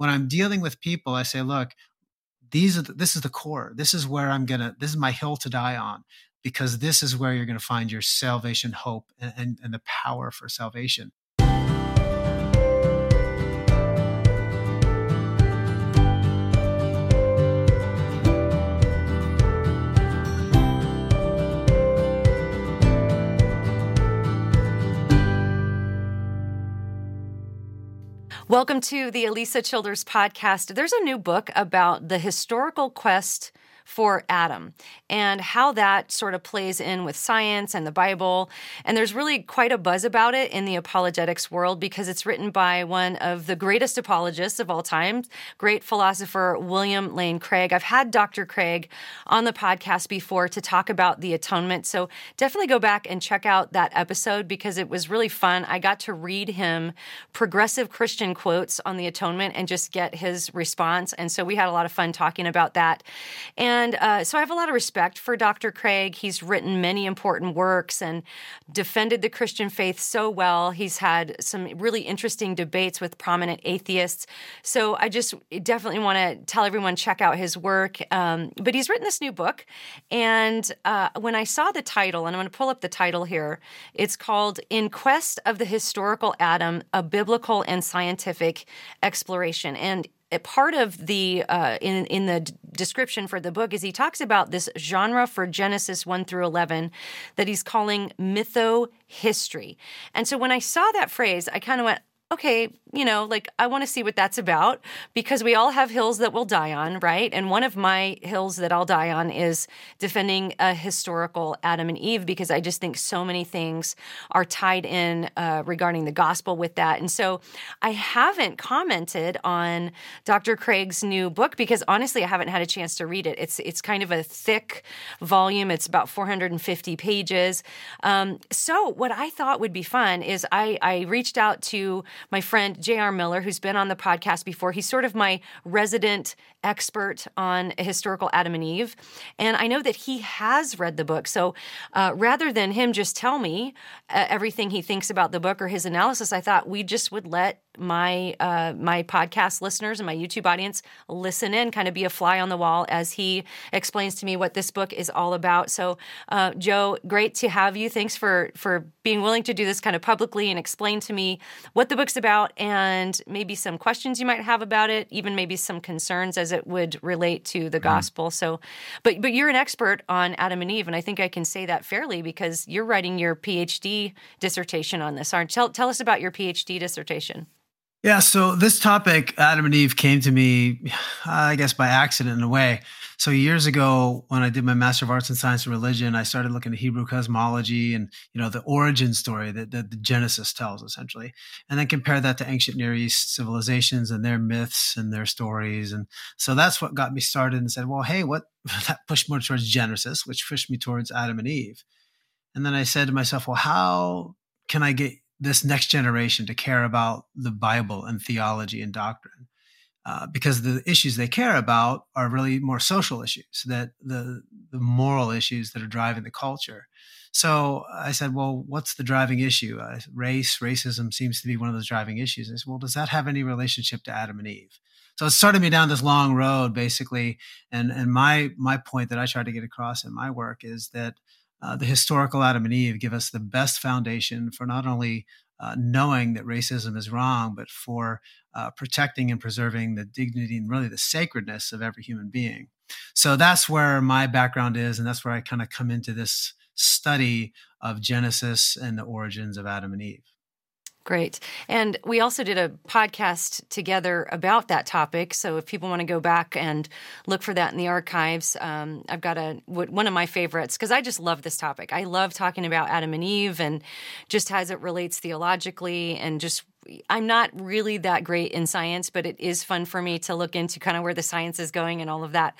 When I'm dealing with people, I say, look, these are the, this is the core. This is where I'm gonna. This is my hill to die on, because this is where you're gonna find your salvation, hope, and, and, and the power for salvation. Welcome to the Alisa Childers podcast. There's a new book about the historical quest for Adam and how that sort of plays in with science and the Bible. And there's really quite a buzz about it in the apologetics world because it's written by one of the greatest apologists of all time, great philosopher William Lane Craig. I've had Dr. Craig on the podcast before to talk about the atonement. So definitely go back and check out that episode because it was really fun. I got to read him progressive Christian quotes on the atonement and just get his response. And so we had a lot of fun talking about that. And and uh, so I have a lot of respect for Dr. Craig. He's written many important works and defended the Christian faith so well. He's had some really interesting debates with prominent atheists. So I just definitely want to tell everyone check out his work. Um, but he's written this new book. And uh, when I saw the title, and I'm going to pull up the title here, it's called In Quest of the Historical Adam A Biblical and Scientific Exploration. And part of the uh, in in the description for the book is he talks about this genre for Genesis one through eleven that he's calling mytho history. And so when I saw that phrase, I kind of went, okay, you know, like I want to see what that's about because we all have hills that we'll die on, right? And one of my hills that I'll die on is defending a historical Adam and Eve because I just think so many things are tied in uh, regarding the gospel with that. And so I haven't commented on Dr. Craig's new book because honestly, I haven't had a chance to read it. It's it's kind of a thick volume. It's about 450 pages. Um, so what I thought would be fun is I I reached out to my friend J.R. Miller, who's been on the podcast before. He's sort of my resident expert on historical Adam and Eve. And I know that he has read the book. So uh, rather than him just tell me uh, everything he thinks about the book or his analysis, I thought we just would let my uh, my podcast listeners and my YouTube audience listen in, kind of be a fly on the wall as he explains to me what this book is all about. So, uh, Joe, great to have you. Thanks for for being willing to do this kind of publicly and explain to me what the book's about and maybe some questions you might have about it, even maybe some concerns as it would relate to the mm-hmm. gospel. So, but but you're an expert on Adam and Eve, and I think I can say that fairly because you're writing your PhD dissertation on this. Aren't tell tell us about your PhD dissertation. Yeah, so this topic, Adam and Eve, came to me, I guess, by accident in a way. So years ago, when I did my Master of Arts in Science and Religion, I started looking at Hebrew cosmology and you know the origin story that, that the Genesis tells, essentially, and then compare that to ancient Near East civilizations and their myths and their stories. And so that's what got me started and said, well, hey, what that pushed more towards Genesis, which pushed me towards Adam and Eve. And then I said to myself, well, how can I get this next generation to care about the Bible and theology and doctrine. uh, because the issues they care about are really more social issues, that the the moral issues that are driving the culture. So I said, well, what's the driving issue? Uh, race, racism seems to be one of those driving issues. I said, well, does that have any relationship to Adam and Eve? So it started me down this long road, basically. And and my my point that I try to get across in my work is that uh, the historical Adam and Eve give us the best foundation for not only uh, knowing that racism is wrong, but for uh, protecting and preserving the dignity and really the sacredness of every human being. So that's where my background is, and that's where I kind of come into this study of Genesis and the origins of Adam and Eve. Great. And we also did a podcast together about that topic. So if people want to go back and look for that in the archives, um, I've got a one of my favorites because I just love this topic. I love talking about Adam and Eve and just as it relates theologically and just I'm not really that great in science, but it is fun for me to look into kind of where the science is going and all of that.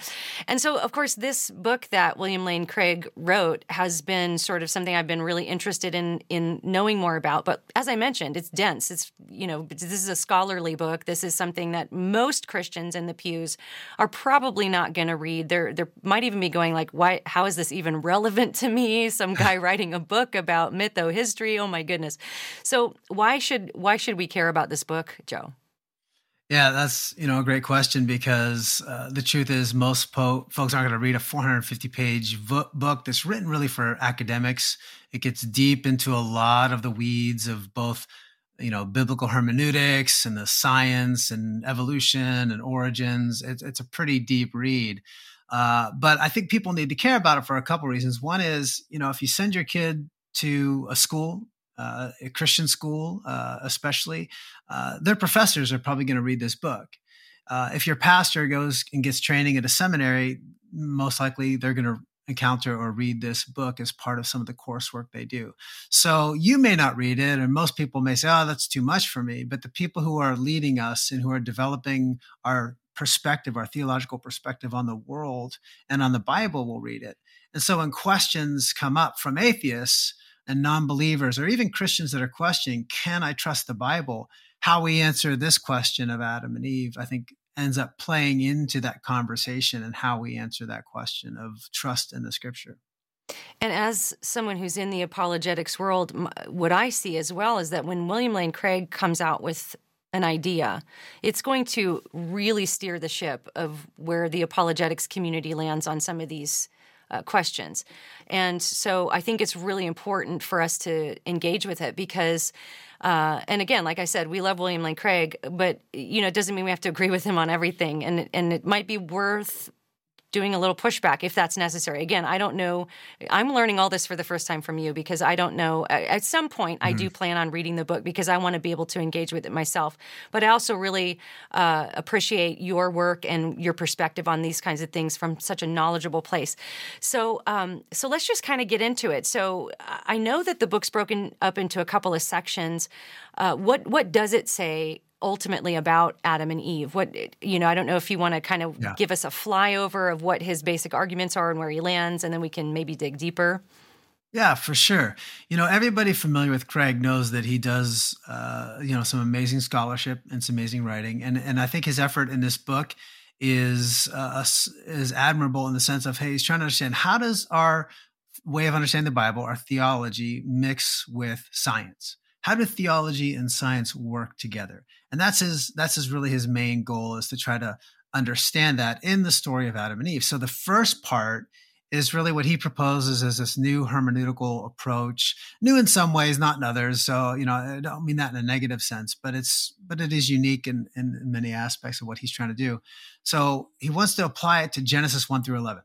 And so, of course, this book that William Lane Craig wrote has been sort of something I've been really interested in in knowing more about. But as I mentioned, it's dense. It's you know, this is a scholarly book. This is something that most Christians in the pews are probably not going to read. There, there might even be going like, "Why? How is this even relevant to me?" Some guy writing a book about mytho history. Oh my goodness! So why should why should we care about this book, Joe? Yeah, that's you know a great question because uh, the truth is most po- folks aren't going to read a 450 page vo- book that's written really for academics. It gets deep into a lot of the weeds of both you know biblical hermeneutics and the science and evolution and origins. It's, it's a pretty deep read. Uh, but I think people need to care about it for a couple reasons. One is, you know, if you send your kid to a school uh, a Christian school, uh, especially, uh, their professors are probably going to read this book. Uh, if your pastor goes and gets training at a seminary, most likely they're going to encounter or read this book as part of some of the coursework they do. So you may not read it, and most people may say, oh, that's too much for me. But the people who are leading us and who are developing our perspective, our theological perspective on the world and on the Bible will read it. And so when questions come up from atheists, and non believers, or even Christians that are questioning, can I trust the Bible? How we answer this question of Adam and Eve, I think, ends up playing into that conversation and how we answer that question of trust in the scripture. And as someone who's in the apologetics world, what I see as well is that when William Lane Craig comes out with an idea, it's going to really steer the ship of where the apologetics community lands on some of these uh, questions. And so I think it's really important for us to engage with it because. Uh, and again, like I said, we love William Lane Craig, but you know, it doesn't mean we have to agree with him on everything. And and it might be worth doing a little pushback if that's necessary. Again, I don't know. I'm learning all this for the first time from you because I don't know. At some point, mm-hmm. I do mm-hmm. plan on reading the book because I want to be able to engage with it myself. But I also really uh, appreciate your work and your perspective on these kinds of things from such a knowledgeable place. So, um, so let's just kind of get into it. So, I know that the book's broken up into a couple of sections. Uh, what what does it say ultimately about Adam and Eve. What you know, I don't know if you want to kind of yeah. give us a flyover of what his basic arguments are and where he lands, and then we can maybe dig deeper. Yeah, for sure. You know, everybody familiar with Craig knows that he does, uh, you know, some amazing scholarship and some amazing writing, and and I think his effort in this book is uh, is admirable in the sense of hey, he's trying to understand how does our way of understanding the Bible, our theology, mix with science how do theology and science work together? And that's his that's his really his main goal is to try to understand that in the story of adam and eve. So the first part is really what he proposes as this new hermeneutical approach new in some ways not in others. So you know i don't mean that in a negative sense but it's but it is unique in, in many aspects of what he's trying to do. So he wants to apply it to genesis 1 through 11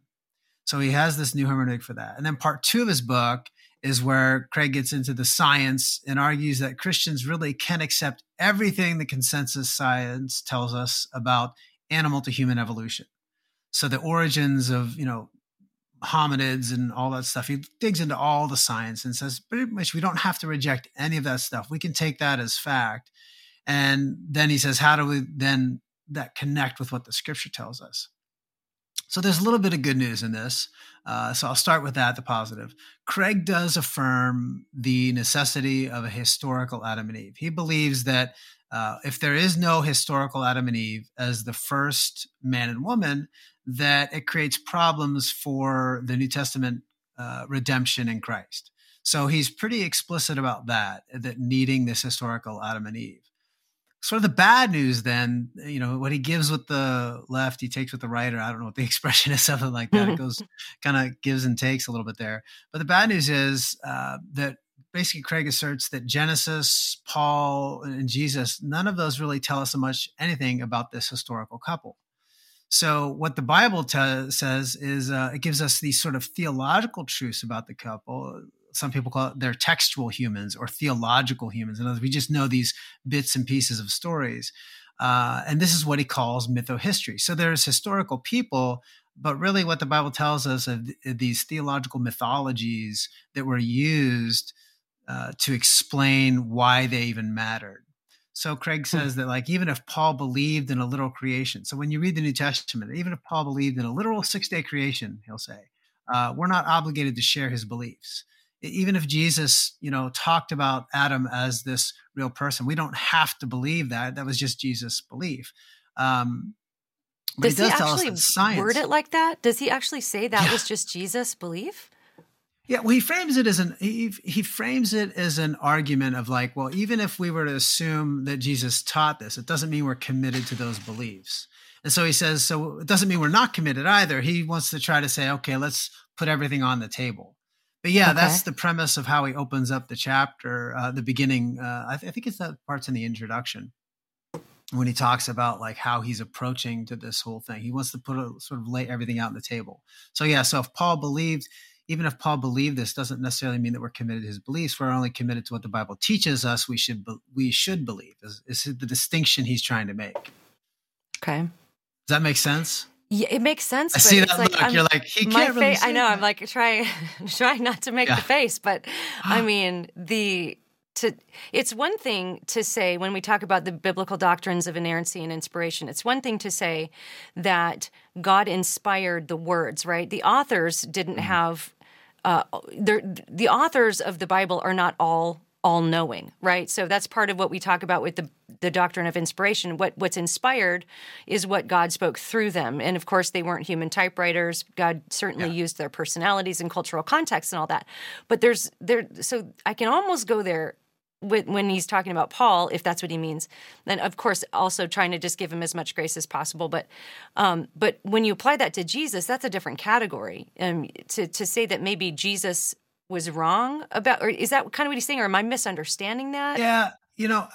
so he has this new hermeneutic for that. And then part two of his book is where Craig gets into the science and argues that Christians really can accept everything the consensus science tells us about animal to human evolution. So the origins of, you know, hominids and all that stuff. He digs into all the science and says pretty much we don't have to reject any of that stuff. We can take that as fact. And then he says, how do we then that connect with what the scripture tells us? So there's a little bit of good news in this. Uh, so I'll start with that, the positive. Craig does affirm the necessity of a historical Adam and Eve. He believes that uh, if there is no historical Adam and Eve as the first man and woman, that it creates problems for the New Testament uh, redemption in Christ. So he's pretty explicit about that, that needing this historical Adam and Eve. Sort of the bad news, then, you know, what he gives with the left, he takes with the right, or I don't know what the expression is, something like that. it goes kind of gives and takes a little bit there. But the bad news is uh, that basically Craig asserts that Genesis, Paul, and Jesus, none of those really tell us so much anything about this historical couple. So, what the Bible t- says is uh, it gives us these sort of theological truths about the couple. Some people call it they're textual humans or theological humans. In other words, we just know these bits and pieces of stories. Uh, and this is what he calls mythohistory. So, there's historical people, but really what the Bible tells us of th- these theological mythologies that were used uh, to explain why they even mattered. So Craig hmm. says that like even if Paul believed in a literal creation, so when you read the New Testament, even if Paul believed in a literal six day creation, he'll say, uh, we're not obligated to share his beliefs. Even if Jesus, you know, talked about Adam as this real person, we don't have to believe that. That was just Jesus' belief. Um, does he, does he actually word it like that? Does he actually say that yeah. was just Jesus' belief? Yeah, well, he frames it as an he, he frames it as an argument of like, well, even if we were to assume that Jesus taught this, it doesn't mean we're committed to those beliefs. And so he says, so it doesn't mean we're not committed either. He wants to try to say, okay, let's put everything on the table. But yeah, okay. that's the premise of how he opens up the chapter, uh, the beginning. Uh, I, th- I think it's that parts in the introduction when he talks about like how he's approaching to this whole thing. He wants to put a, sort of lay everything out on the table. So yeah, so if Paul believed even if Paul believed this, doesn't necessarily mean that we're committed to his beliefs. We're only committed to what the Bible teaches us. We should be, we should believe. Is, is the distinction he's trying to make? Okay. Does that make sense? Yeah, it makes sense. I see that like, look. I'm, You're like he can't really. I know. That. I'm like trying, trying not to make yeah. the face, but I mean the to it's one thing to say when we talk about the biblical doctrines of inerrancy and inspiration it's one thing to say that god inspired the words right the authors didn't mm-hmm. have uh, the authors of the Bible are not all all knowing, right? So that's part of what we talk about with the the doctrine of inspiration. What what's inspired is what God spoke through them, and of course they weren't human typewriters. God certainly yeah. used their personalities and cultural context and all that. But there's there, so I can almost go there when he's talking about Paul, if that's what he means, then of course also trying to just give him as much grace as possible. But um, but when you apply that to Jesus, that's a different category. Um, to to say that maybe Jesus was wrong about, or is that kind of what he's saying, or am I misunderstanding that? Yeah, you know,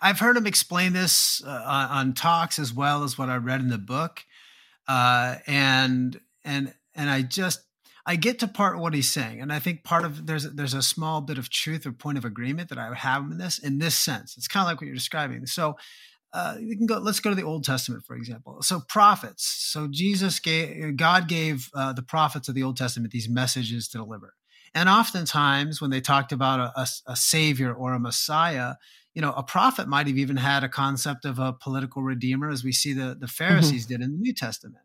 I've heard him explain this uh, on talks as well as what I read in the book, uh, and and and I just I get to part what he's saying, and I think part of there's there's a small bit of truth or point of agreement that I would have in this in this sense. It's kind of like what you're describing. So uh, you can go. Let's go to the Old Testament, for example. So prophets. So Jesus gave God gave uh, the prophets of the Old Testament these messages to deliver, and oftentimes when they talked about a, a, a savior or a Messiah, you know, a prophet might have even had a concept of a political redeemer, as we see the the mm-hmm. Pharisees mm-hmm. did in the New Testament.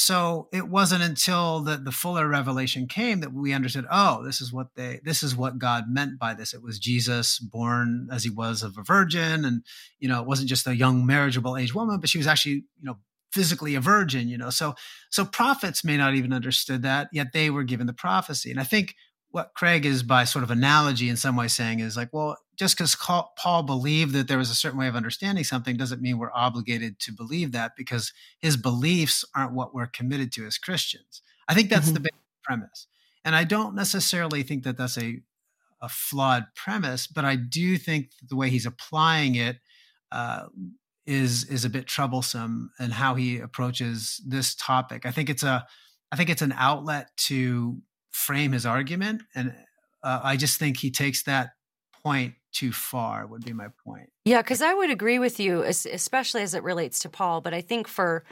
So it wasn't until the, the fuller revelation came that we understood, oh, this is what they this is what God meant by this. It was Jesus born as he was of a virgin, and you know, it wasn't just a young marriageable age woman, but she was actually, you know, physically a virgin, you know. So so prophets may not even understood that, yet they were given the prophecy. And I think what Craig is by sort of analogy in some way saying is like, well, just because Paul believed that there was a certain way of understanding something doesn't mean we're obligated to believe that because his beliefs aren't what we're committed to as Christians. I think that's mm-hmm. the big premise. And I don't necessarily think that that's a, a flawed premise, but I do think the way he's applying it uh, is is a bit troublesome and how he approaches this topic. I think it's a I think it's an outlet to frame his argument, and uh, I just think he takes that point too far would be my point. Yeah, because I would agree with you, especially as it relates to Paul. But I think for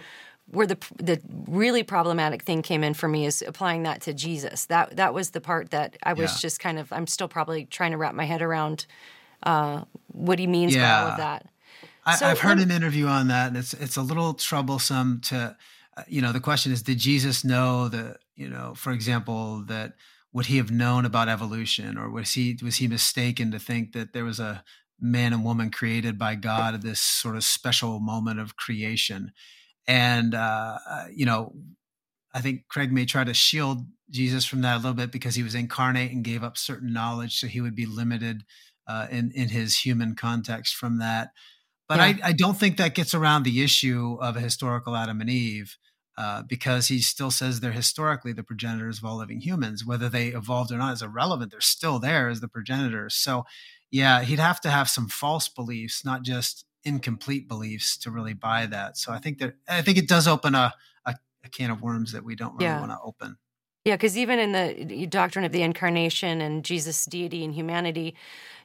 where the the really problematic thing came in for me is applying that to Jesus. That that was the part that I was yeah. just kind of. I'm still probably trying to wrap my head around uh, what he means yeah. by all of that. I, have heard an interview on that, and it's it's a little troublesome to. Uh, you know, the question is, did Jesus know that? You know, for example, that would he have known about evolution or was he was he mistaken to think that there was a man and woman created by God, at this sort of special moment of creation. And, uh, you know, I think Craig may try to shield Jesus from that a little bit because he was incarnate and gave up certain knowledge, so he would be limited uh, in in his human context from that. But yeah. I, I, don't think that gets around the issue of a historical Adam and Eve. Uh, because he still says they're historically the progenitors of all living humans. Whether they evolved or not is irrelevant. They're still there as the progenitors. So, yeah, he'd have to have some false beliefs, not just incomplete beliefs, to really buy that. So, I think that I think it does open a, a, a can of worms that we don't really yeah. want to open. Yeah, because even in the doctrine of the incarnation and Jesus' deity and humanity,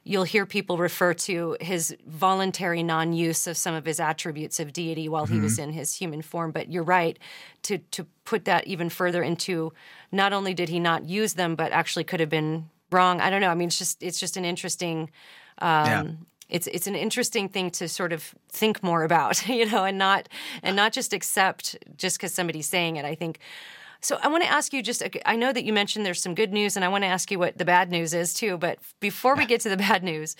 you'll hear people refer to his voluntary non use of some of his attributes of deity while mm-hmm. he was mm-hmm. in his human form. But you're right to, to put that even further into not only did he not use them, but actually could have been wrong. I don't know. I mean, it's just it's just an interesting. Um, yeah it's it's an interesting thing to sort of think more about, you know, and not and not just accept just because somebody's saying it. I think so I want to ask you just, I know that you mentioned there's some good news, and I want to ask you what the bad news is too. But before we get to the bad news,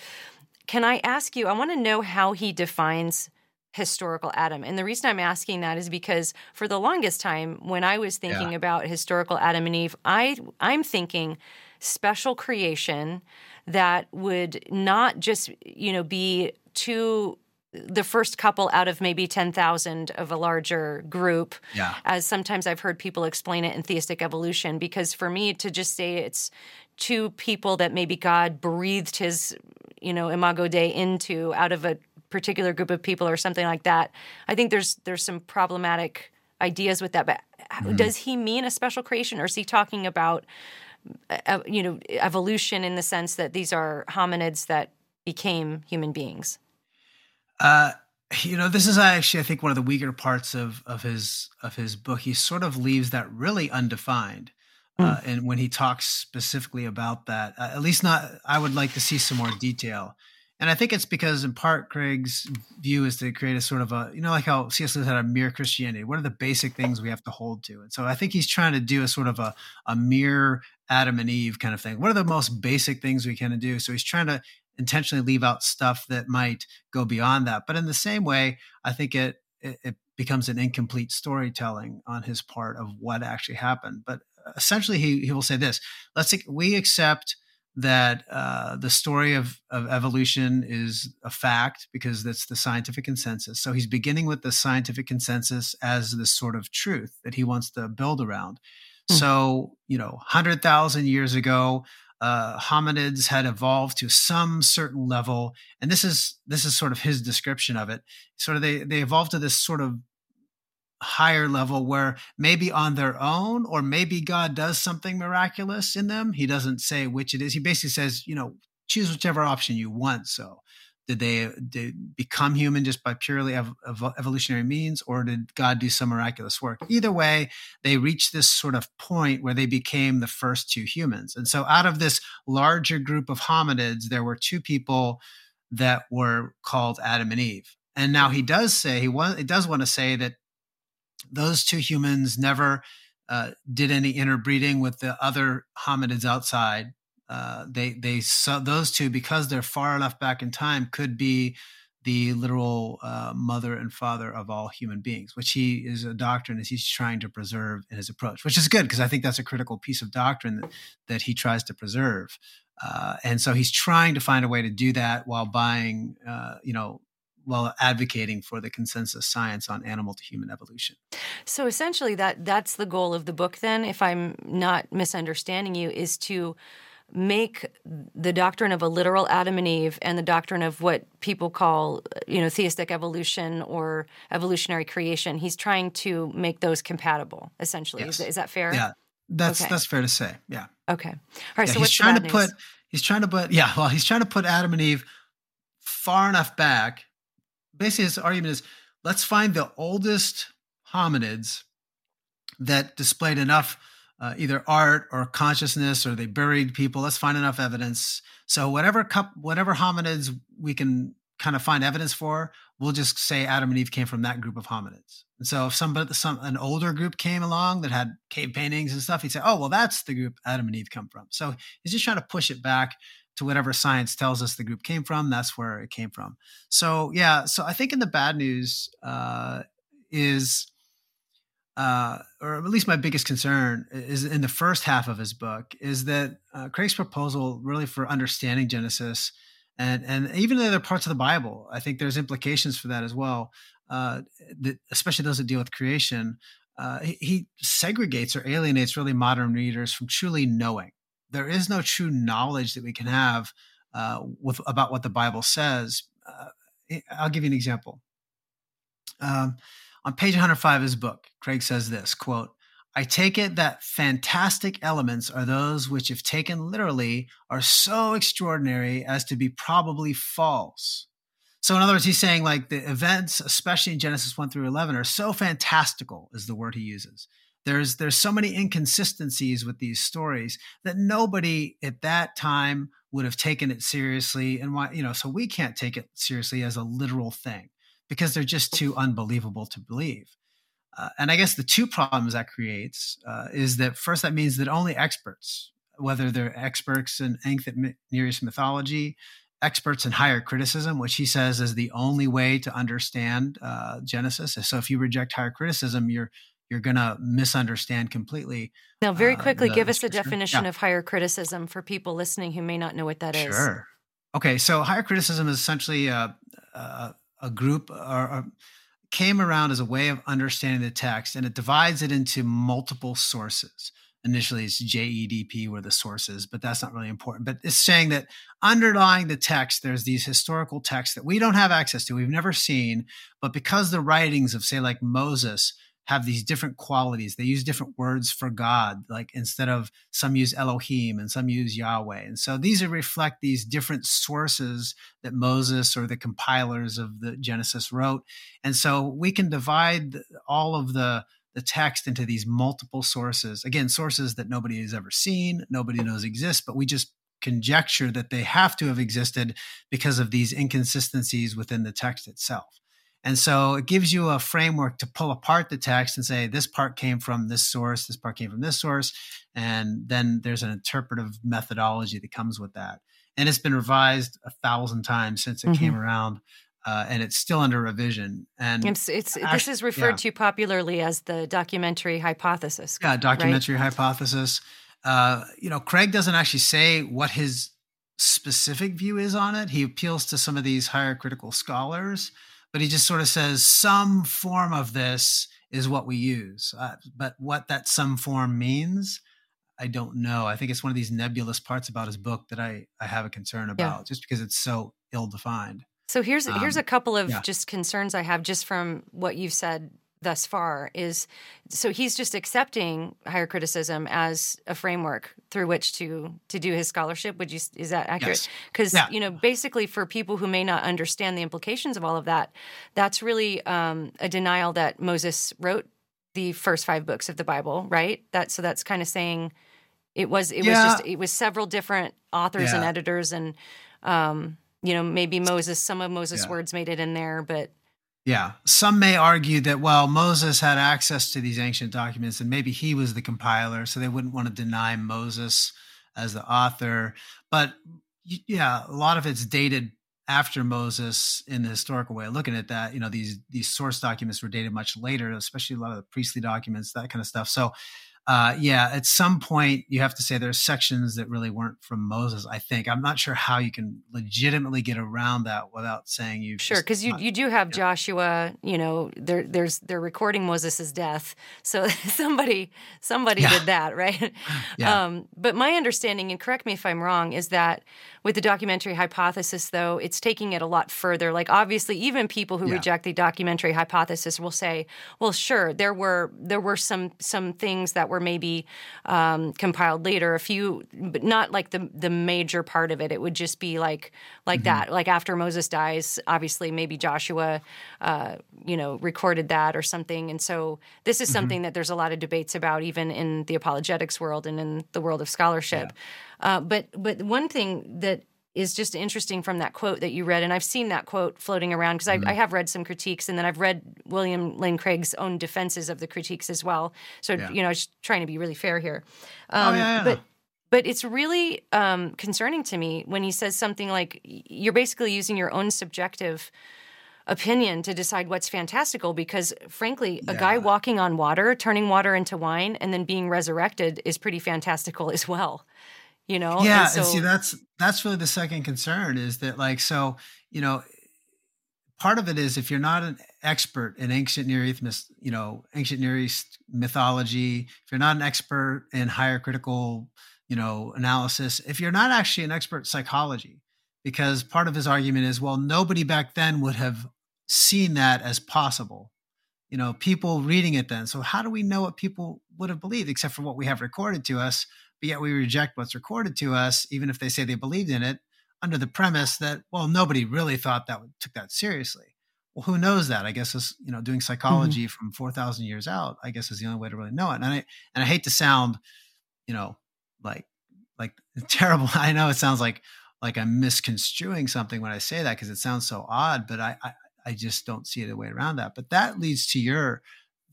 can I ask you, I want to know how he defines historical Adam. And the reason I'm asking that is because for the longest time, when I was thinking yeah. about historical Adam and Eve, I, I'm thinking special creation that would not just, you know, be two the first couple out of maybe 10,000 of a larger group. Yeah. As sometimes I've heard people explain it in theistic evolution, because for me to just say it's two people that maybe God breathed his, you know, imago Dei into out of a particular group of people or something like that, I think there's there's some problematic ideas with that. But mm-hmm. does he mean a special creation, or is he talking about, uh, you know, evolution in the sense that these are hominids that became human beings? Uh, you know, this is actually, I think, one of the weaker parts of of his of his book. He sort of leaves that really undefined, mm. uh, and when he talks specifically about that, uh, at least not, I would like to see some more detail. And I think it's because, in part, Craig's view is to create a sort of a, you know, like how C.S. Lewis had a mere Christianity. What are the basic things we have to hold to? And so I think he's trying to do a sort of a, a mere Adam and Eve kind of thing. What are the most basic things we can do? So he's trying to intentionally leave out stuff that might go beyond that. But in the same way, I think it, it, it becomes an incomplete storytelling on his part of what actually happened. But essentially, he, he will say this: Let's we accept that uh, the story of, of evolution is a fact because that's the scientific consensus. So he's beginning with the scientific consensus as this sort of truth that he wants to build around. Mm-hmm. So, you know, 100,000 years ago, uh, hominids had evolved to some certain level, and this is this is sort of his description of it. Sort of they they evolved to this sort of higher level where maybe on their own or maybe God does something miraculous in them. He doesn't say which it is. He basically says, you know, choose whichever option you want. So did they, did become human just by purely ev- ev- evolutionary means, or did God do some miraculous work? Either way, they reached this sort of point where they became the first two humans. And so, out of this larger group of hominids, there were two people that were called Adam and Eve. And now he does say he want, he does want to say that those two humans never uh, did any interbreeding with the other hominids outside uh, they they so those two because they're far enough back in time could be the literal uh, mother and father of all human beings, which he is a doctrine as he's trying to preserve in his approach, which is good because I think that's a critical piece of doctrine that, that he tries to preserve. Uh, and so he's trying to find a way to do that while buying, uh, you know, while advocating for the consensus science on animal to human evolution. So essentially, that that's the goal of the book. Then, if I'm not misunderstanding you, is to make the doctrine of a literal Adam and Eve and the doctrine of what people call, you know, theistic evolution or evolutionary creation. He's trying to make those compatible. Essentially, yes. is, is, that fair? Yeah, that's okay. that's fair to say. Yeah. Okay. All right. Yeah, so he's trying to put he's trying to put yeah well he's trying to put Adam and Eve far enough back. Basically, his argument is let's find the oldest hominids that displayed enough uh, either art or consciousness or they buried people. Let's find enough evidence. So whatever cup, whatever hominids we can kind of find evidence for, we'll just say Adam and Eve came from that group of hominids. And so if somebody, some an older group came along that had cave paintings and stuff, he'd say, "Oh, well, that's the group Adam and Eve come from." So he's just trying to push it back to whatever science tells us the group came from. That's where it came from. So yeah, so I think in the bad news uh, is, uh, or at least my biggest concern is in the first half of his book is that uh, Craig's proposal really for understanding Genesis and and even the other parts of the Bible. I think there's implications for that as well. Uh, that especially those that deal with creation. Uh, he, he segregates or alienates really modern readers from truly knowing there is no true knowledge that we can have uh, with about what the Bible says. Uh, I'll give you an example. Um, on page 105 of his book, Craig says this quote, I take it that fantastic elements are those which, if taken literally, are so extraordinary as to be probably false. So, in other words, he's saying like the events, especially in Genesis 1 through 11, are so fantastical, is the word he uses, there's there's so many inconsistencies with these stories that nobody at that time would have taken it seriously and why you know so we can't take it seriously as a literal thing because they're just too unbelievable to believe uh, and i guess the two problems that creates uh, is that first that means that only experts whether they're experts in ancient near east mythology experts in higher criticism which he says is the only way to understand uh, genesis so if you reject higher criticism you're you're going to misunderstand completely. Now, very uh, quickly, uh, give us a definition yeah. of higher criticism for people listening who may not know what that sure. is. sure. Okay, so higher criticism is essentially a, a, a group or a, came around as a way of understanding the text, and it divides it into multiple sources. Initially, it's JEDP were the sources, but that's not really important. But it's saying that underlying the text, there's these historical texts that we don't have access to, we've never seen, but because the writings of, say, like Moses, have these different qualities. They use different words for God, like instead of some use Elohim and some use Yahweh. And so these reflect these different sources that Moses or the compilers of the Genesis wrote. And so we can divide all of the the text into these multiple sources. Again, sources that nobody has ever seen, nobody knows exist, but we just conjecture that they have to have existed because of these inconsistencies within the text itself. And so it gives you a framework to pull apart the text and say, this part came from this source, this part came from this source. And then there's an interpretive methodology that comes with that. And it's been revised a thousand times since it mm-hmm. came around. Uh, and it's still under revision. And it's, it's actually, this is referred yeah. to popularly as the documentary hypothesis. Yeah, documentary right? hypothesis. Uh, you know, Craig doesn't actually say what his specific view is on it. He appeals to some of these higher critical scholars but he just sort of says some form of this is what we use. Uh, but what that some form means, I don't know. I think it's one of these nebulous parts about his book that I, I have a concern about yeah. just because it's so ill defined. So here's um, here's a couple of yeah. just concerns I have just from what you've said thus far is so he's just accepting higher criticism as a framework through which to to do his scholarship would you is that accurate because yes. yeah. you know basically for people who may not understand the implications of all of that that's really um, a denial that moses wrote the first five books of the bible right that so that's kind of saying it was it yeah. was just it was several different authors yeah. and editors and um, you know maybe moses some of moses words made it in there but yeah. Some may argue that, well, Moses had access to these ancient documents and maybe he was the compiler, so they wouldn't want to deny Moses as the author. But yeah, a lot of it's dated after Moses in the historical way of looking at that. You know, these these source documents were dated much later, especially a lot of the priestly documents, that kind of stuff. So uh, yeah, at some point you have to say there's sections that really weren't from Moses. I think I'm not sure how you can legitimately get around that without saying you. Sure, because you you do have. Joshua. You know, there there's they're recording Moses's death, so somebody somebody yeah. did that, right? Yeah. Um, but my understanding, and correct me if I'm wrong, is that with the documentary hypothesis, though, it's taking it a lot further. Like obviously, even people who yeah. reject the documentary hypothesis will say, "Well, sure, there were there were some some things that were maybe um, compiled later, a few, but not like the the major part of it. It would just be like like mm-hmm. that. Like after Moses dies, obviously, maybe Joshua, uh, you know, recorded that or something. And so this is mm-hmm. something that there's a lot of debates about, even in the apologetics world and in the world of scholarship. Yeah. Uh, but but one thing that is just interesting from that quote that you read, and I've seen that quote floating around because mm-hmm. I, I, have read some critiques, and then I've read William Lane Craig's own defenses of the critiques as well. So yeah. you know, I was trying to be really fair here. Um, oh yeah, yeah. But But it's really um, concerning to me when he says something like, you're basically using your own subjective opinion to decide what's fantastical because frankly yeah. a guy walking on water turning water into wine and then being resurrected is pretty fantastical as well you know yeah and, so, and see that's that's really the second concern is that like so you know part of it is if you're not an expert in ancient near east you know ancient near east mythology if you're not an expert in higher critical you know analysis if you're not actually an expert psychology because part of his argument is well nobody back then would have seen that as possible you know people reading it then. So how do we know what people would have believed except for what we have recorded to us but yet we reject what's recorded to us even if they say they believed in it under the premise that well nobody really thought that took that seriously well who knows that i guess is you know doing psychology mm-hmm. from 4000 years out i guess is the only way to really know it and i and i hate to sound you know like like terrible i know it sounds like like I'm misconstruing something when I say that because it sounds so odd, but I, I, I just don't see a way around that. But that leads to your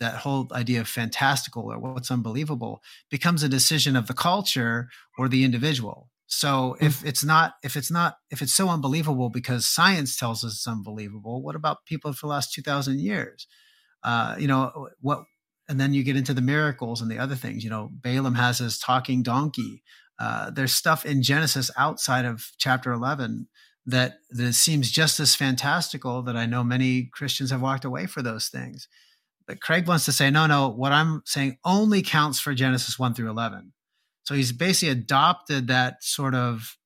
that whole idea of fantastical or what's unbelievable becomes a decision of the culture or the individual. So if mm-hmm. it's not if it's not if it's so unbelievable because science tells us it's unbelievable, what about people for the last two thousand years? Uh, you know what? And then you get into the miracles and the other things. You know, Balaam has his talking donkey. Uh, there's stuff in Genesis outside of chapter 11 that, that seems just as fantastical that I know many Christians have walked away for those things. Craig wants to say, no, no, what I'm saying only counts for Genesis 1 through 11. So he's basically adopted that sort of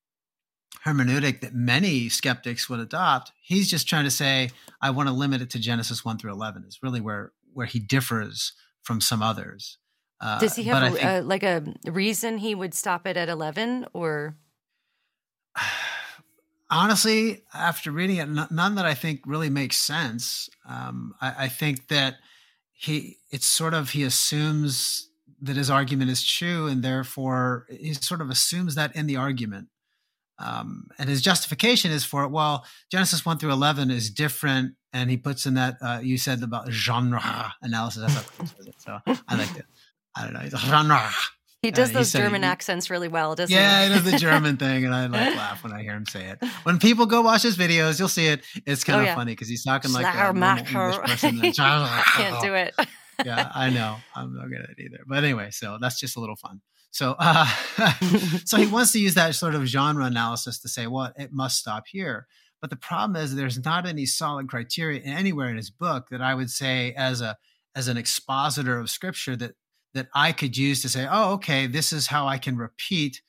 hermeneutic that many skeptics would adopt. He's just trying to say, I want to limit it to Genesis 1 through 11 is really where, where he differs from some others. Uh, Does he have a, think, a, like a reason he would stop it at 11 or? Honestly, after reading it, none that I think really makes sense. Um, I, I think that he, it's sort of, he assumes that his argument is true and therefore he sort of assumes that in the argument. Um, and his justification is for it. Well, Genesis 1 through 11 is different. And he puts in that, uh, you said about genre analysis. so I liked it. I don't know. Like, he does those German he, accents really well, doesn't yeah, he? Yeah, he does the German thing, and I like laugh when I hear him say it. When people go watch his videos, you'll see it. It's kind oh, of yeah. funny because he's talking like a English person. Can't do it. yeah, I know. I'm not good at it either. But anyway, so that's just a little fun. So, uh, so he wants to use that sort of genre analysis to say, well, it must stop here. But the problem is, there's not any solid criteria anywhere in his book that I would say, as a as an expositor of scripture, that that I could use to say, oh, okay, this is how I can repeat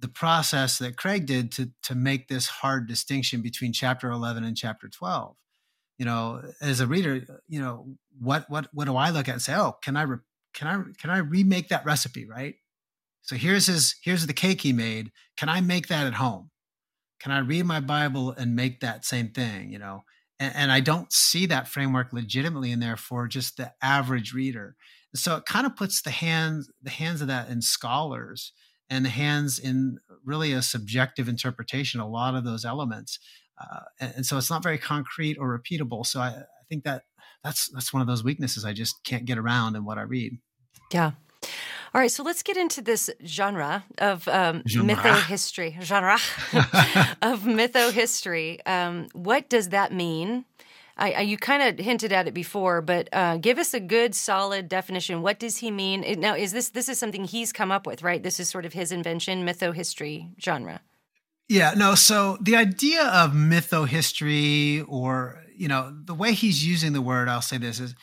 the process that Craig did to to make this hard distinction between chapter 11 and chapter 12. You know, as a reader, you know, what what what do I look at and say, oh, can I re- can I can I remake that recipe, right? So here's his here's the cake he made. Can I make that at home? Can I read my Bible and make that same thing, you know? And, and I don't see that framework legitimately in there for just the average reader so it kind of puts the hands the hands of that in scholars and the hands in really a subjective interpretation a lot of those elements uh, and, and, so it's not very concrete or repeatable so I, I think that that's that's one of those weaknesses i just can't get around in what i read yeah all right, so let's get into this genre of um, genre. mytho-history. Genre of mytho-history. Um, what does that mean? I, I, you kind of hinted at it before, but uh, give us a good, solid definition. What does he mean? Now, is this this is something he's come up with, right? This is sort of his invention, mytho-history genre. Yeah, no. So the idea of mytho-history, or you know, the way he's using the word, I'll say this is,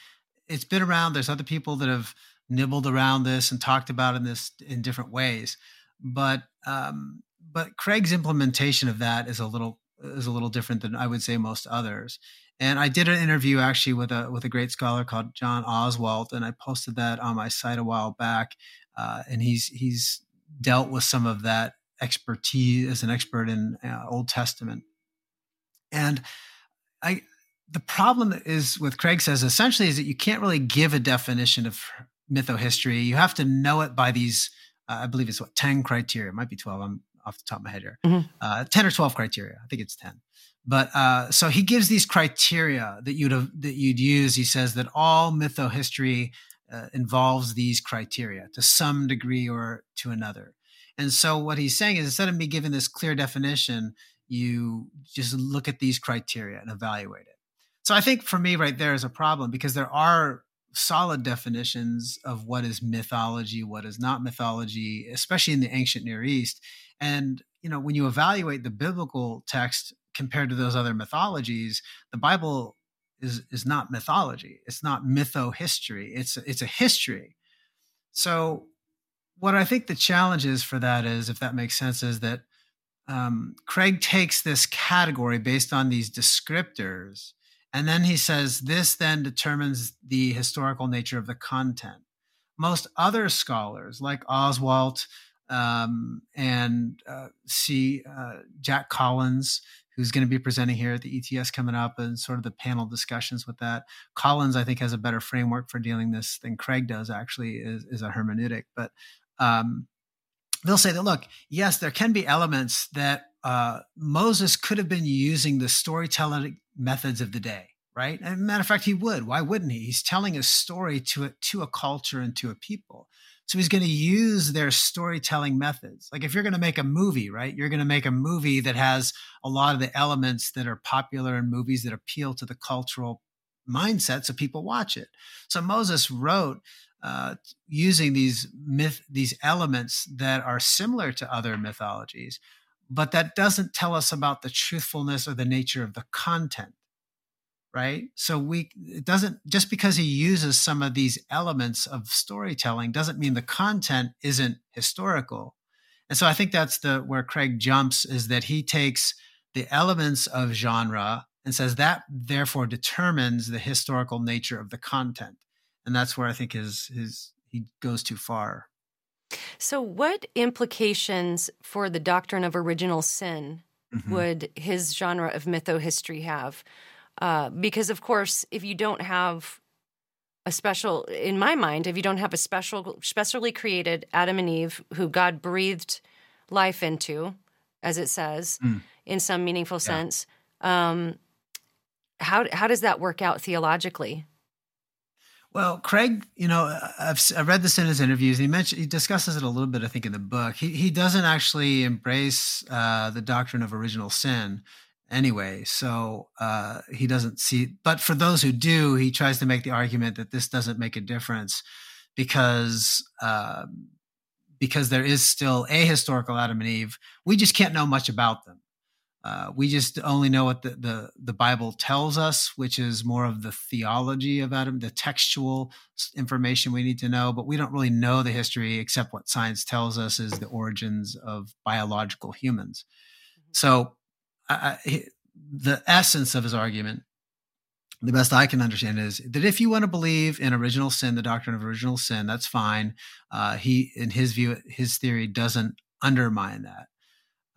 it's been around. There's other people that have nibbled around this and talked about in this in different ways, but um, but Craig's implementation of that is a little is a little different than I would say most others. And I did an interview actually with a with a great scholar called John Oswalt, and I posted that on my site a while back. Uh, and he's he's dealt with some of that expertise as an expert in uh, Old Testament. And I the problem is with Craig says essentially is that you can't really give a definition of mythohistory. You have to know it by these, uh, I believe it's what ten criteria. It might be twelve. I'm off the top of my head here. Mm-hmm. Uh, ten or twelve criteria. I think it's ten. But uh, so he gives these criteria that you'd have, that you'd use. He says that all mythohistory uh, involves these criteria to some degree or to another. And so what he's saying is instead of me giving this clear definition, you just look at these criteria and evaluate it. So I think for me right there is a problem because there are solid definitions of what is mythology, what is not mythology, especially in the ancient Near East. And you know, when you evaluate the biblical text compared to those other mythologies, the Bible is is not mythology. It's not mytho history. It's it's a history. So what I think the challenge is for that is, if that makes sense, is that um, Craig takes this category based on these descriptors, and then he says this then determines the historical nature of the content. Most other scholars, like Oswalt um, and uh, see uh, Jack Collins, who's going to be presenting here at the ETS coming up, and sort of the panel discussions with that. Collins, I think, has a better framework for dealing this than Craig does. Actually, is, is a hermeneutic, but um, they'll say that look, yes, there can be elements that uh, Moses could have been using the storytelling methods of the day, right? And matter of fact, he would. Why wouldn't he? He's telling a story to a, to a culture and to a people. So he's going to use their storytelling methods. Like if you're going to make a movie, right? You're going to make a movie that has a lot of the elements that are popular in movies that appeal to the cultural mindset so people watch it. So Moses wrote uh, using these myth these elements that are similar to other mythologies but that doesn't tell us about the truthfulness or the nature of the content right so we it doesn't just because he uses some of these elements of storytelling doesn't mean the content isn't historical and so i think that's the where craig jumps is that he takes the elements of genre and says that therefore determines the historical nature of the content and that's where I think his his he goes too far. So, what implications for the doctrine of original sin mm-hmm. would his genre of mytho history have? Uh, because, of course, if you don't have a special, in my mind, if you don't have a special, specially created Adam and Eve who God breathed life into, as it says, mm. in some meaningful yeah. sense, um, how how does that work out theologically? Well, Craig, you know, I've, I've read this in his interviews. He mentioned he discusses it a little bit, I think, in the book. He he doesn't actually embrace uh, the doctrine of original sin anyway, so uh, he doesn't see. But for those who do, he tries to make the argument that this doesn't make a difference because uh, because there is still a historical Adam and Eve. We just can't know much about them. Uh, we just only know what the, the, the Bible tells us, which is more of the theology of Adam, the textual information we need to know. But we don't really know the history except what science tells us is the origins of biological humans. Mm-hmm. So, I, the essence of his argument, the best I can understand, is that if you want to believe in original sin, the doctrine of original sin, that's fine. Uh, he, in his view, his theory doesn't undermine that.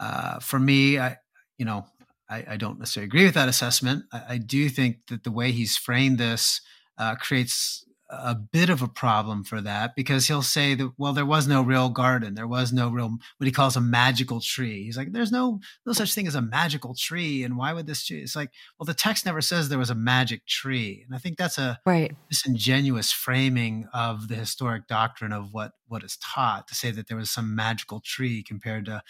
Uh, for me, I, you know, I, I, don't necessarily agree with that assessment. I, I, do think that the way he's framed this uh, creates a bit of a problem for that because he'll say that well there was no real garden. There was no real what he calls a magical tree. He's like there's no no such thing as a magical tree and why would this tree it's like well the text never says there was a magic tree and i think that's a right. disingenuous framing of the historic doctrine of what what is taught to say that there was some magical tree compared to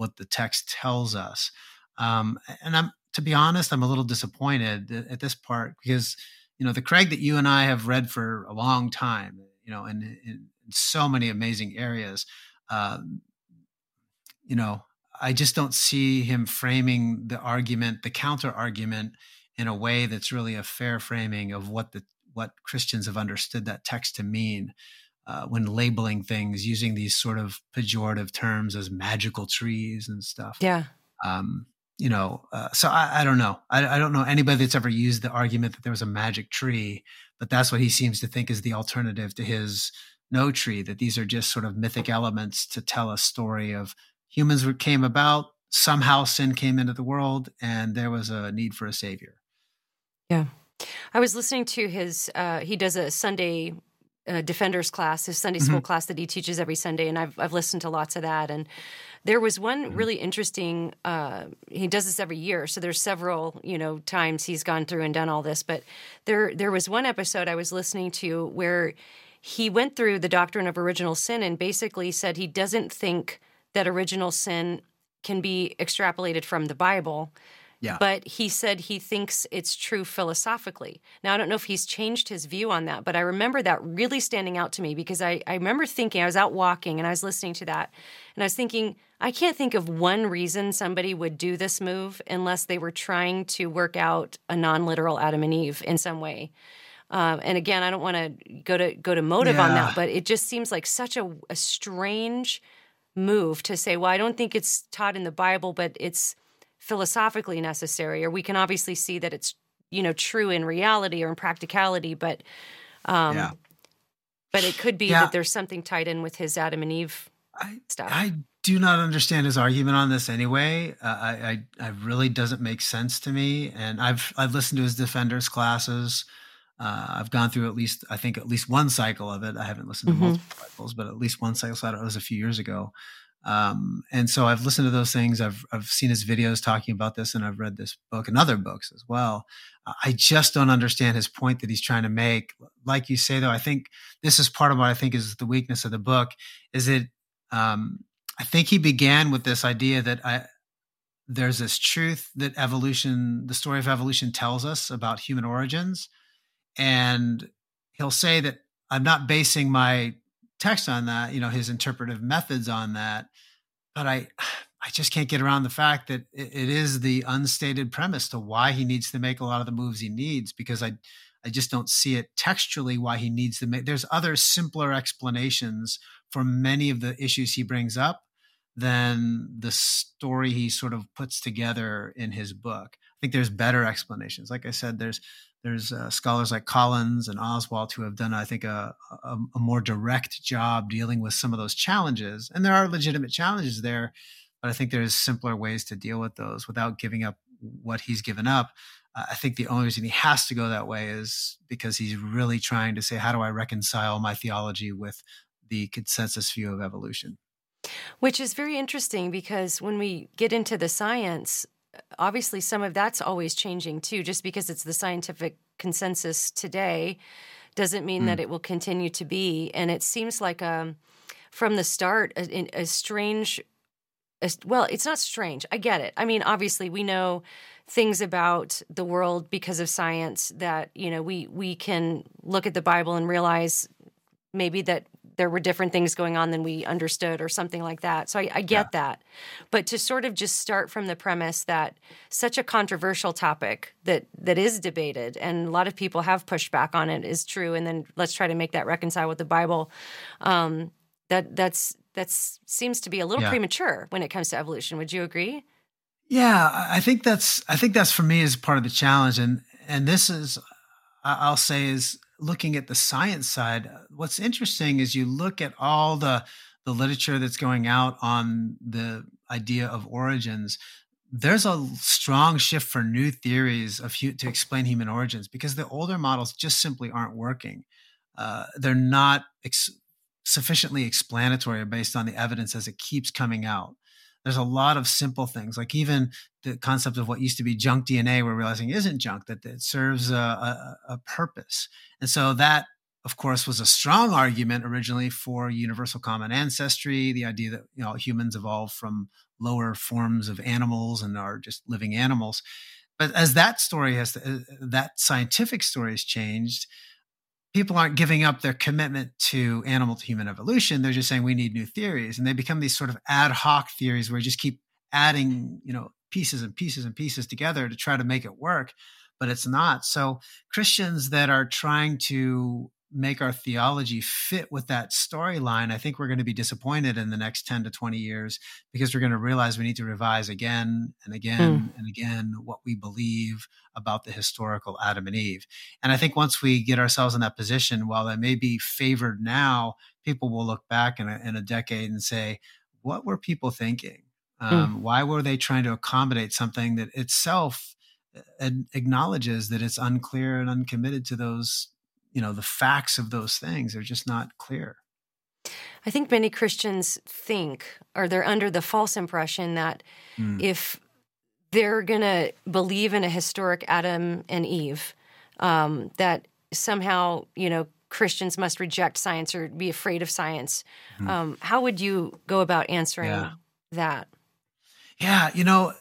what the text tells us. Um, and I'm, to be honest, I'm a little disappointed at this part because, you know, the Craig that you and I have read for a long time, you know, in, in, so many amazing areas, um, you know, I just don't see him framing the argument, the counter argument, in a way that's really a fair framing of what the what Christians have understood that text to mean. Uh, when labeling things using these sort of pejorative terms as magical trees and stuff. Yeah. Um, you know, uh, so I, I, don't know. I, I, don't know anybody that's ever used the argument that there was a magic tree, but that's what he seems to think is the alternative to his no tree, that these are just sort of mythic elements to tell a story of humans came about, somehow sin came into the world, and there was a need for a savior. Yeah. I was listening to his, uh, he does a Sunday uh, defenders class, his Sunday school mm-hmm. class that he teaches every Sunday, and I've I've listened to lots of that. And there was one mm-hmm. really interesting. Uh, he does this every year, so there's several you know times he's gone through and done all this. But there there was one episode I was listening to where he went through the doctrine of original sin and basically said he doesn't think that original sin can be extrapolated from the Bible. Yeah. But he said he thinks it's true philosophically. Now, I don't know if he's changed his view on that, but I remember that really standing out to me because I, I remember thinking, I was out walking and I was listening to that, and I was thinking, I can't think of one reason somebody would do this move unless they were trying to work out a non literal Adam and Eve in some way. Um, and again, I don't want to go to go to motive on that, but it just seems like such a, a strange move to say, well, I don't think it's taught in the Bible, but it's philosophically necessary, or we can obviously see that it's you know true in reality or in practicality, but um, Yeah. but it could be Yeah. that there's something tied in with his Adam and Eve I, stuff. I do not understand his argument on this anyway. Uh, I, I, I really doesn't make sense to me. And I've, I've listened to his defenders classes. Uh, I've gone through at least, I think, at least one cycle of it. I haven't listened to Mhm. multiple cycles, but at least one cycle. So I don't know, it was a few years ago. Um, and so I've listened to those things. I've, I've seen his videos talking about this, and I've read this book and other books as well. I just don't understand his point that he's trying to make. Like you say, though, I think this is part of what I think is the weakness of the book. Is it? Um, I think he began with this idea that I, there's this truth that evolution, the story of evolution, tells us about human origins, and he'll say that I'm not basing my text on that, you know, his interpretive methods on that, but I I just can't get around the fact that it, it is the unstated premise to why he needs to make a lot of the moves he needs because I I just don't see it textually why he needs to make there's other simpler explanations for many of the issues he brings up than the story he sort of puts together in his book. I think there's better explanations. Like I said, there's there's uh, scholars like Collins and Oswalt who have done, I think, a, a, a more direct job dealing with some of those challenges. And there are legitimate challenges there, but I think there's simpler ways to deal with those without giving up what he's given up. Uh, I think the only reason he has to go that way is because he's really trying to say, how do I reconcile my theology with the consensus view of evolution? Which is very interesting because when we get into the science, obviously some of that's always changing too. Just because it's the scientific consensus today doesn't mean that it will continue to be. And it seems like um, from the start, a, a strange. a- Well, it's not strange. I get it. I mean, obviously, we know things about the world because of science that you know we we can look at the Bible and realize maybe that there were different things going on than we understood or something like that. So I, I get that. But to sort of just start from the premise that such a controversial topic that that is debated and a lot of people have pushed back on it is true, and then let's try to make that reconcile with the Bible. Um, that that's that's seems to be a little Yeah. premature when it comes to evolution. Would you agree? Yeah, I I think that's I think that's for me is part of the challenge, and and this is I'll say is looking at the science side. What's interesting is you look at all the the literature that's going out on the idea of origins. There's a strong shift for new theories of to explain human origins because the older models just simply aren't working. Uh, they're not ex- sufficiently explanatory based on the evidence as it keeps coming out there's a lot of simple things like even the concept of what used to be junk dna we're realizing isn't junk that it serves a, a, a purpose. And so that of course was a strong argument originally for universal common ancestry the idea that you know humans evolved from lower forms of animals and are just living animals. But as that story has uh, that scientific story has changed people aren't giving up their commitment to animal to human evolution. They're just saying we need new theories. And they become these sort of ad hoc theories where you just keep adding, you know, pieces and pieces and pieces together to try to make it work, but it's not. So Christians that are trying to make our theology fit with that storyline, I think we're going to be disappointed in the next 10 to 20 years because we're going to realize we need to revise again and again and again what we believe about the historical Adam and Eve. And I think once we get ourselves in that position, while that may be favored now, people will look back in a, in a decade and say, what were people thinking? Um, Why were they trying to accommodate something that itself uh, acknowledges that it's unclear and uncommitted to those, you know, the facts of those things are just not clear. I think many Christians think, or they're under the false impression that Mm. if they're going to believe in a historic Adam and Eve, um, that somehow, you know, Christians must reject science or be afraid of science. Um, how would you go about answering Yeah. that? Yeah, you know,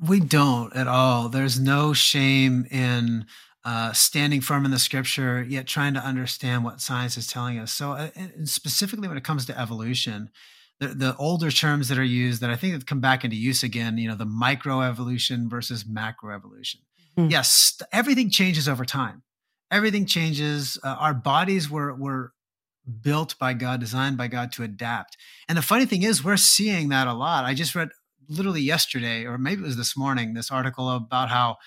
we don't at all. There's no shame in uh, standing firm in the scripture, yet trying to understand what science is telling us. So, uh, specifically when it comes to evolution, the, the older terms that are used that I think have come back into use again, you know, the microevolution versus macroevolution. Mm-hmm. Yes, everything changes over time. Everything changes. Uh, our bodies were were built by God, designed by God to adapt. And the funny thing is, we're seeing that a lot. I just read literally yesterday, or maybe it was this morning, this article about how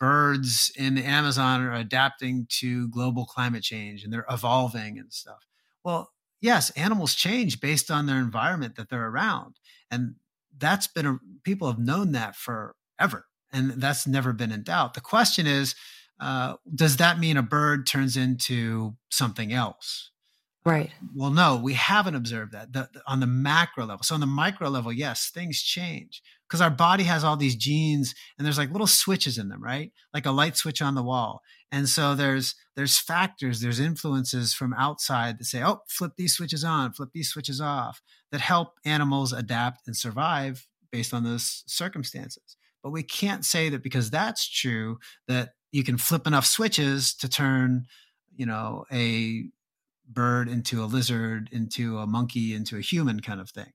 birds in the Amazon are adapting to global climate change and they're evolving and stuff. Well, yes, animals change based on their environment that they're around. And that's been, a, people have known that forever. And that's never been in doubt. The question is, uh, does that mean a bird turns into something else? Right. Well, no, we haven't observed that the, the, on the macro level. So on the micro level, yes, things change because our body has all these genes and there's like little switches in them, right? Like a light switch on the wall. And so there's there's factors, there's influences from outside that say, "Oh, flip these switches on, flip these switches off," that help animals adapt and survive based on those circumstances. But we can't say that because that's true that you can flip enough switches to turn, you know, a bird into a lizard, into a monkey, into a human kind of thing.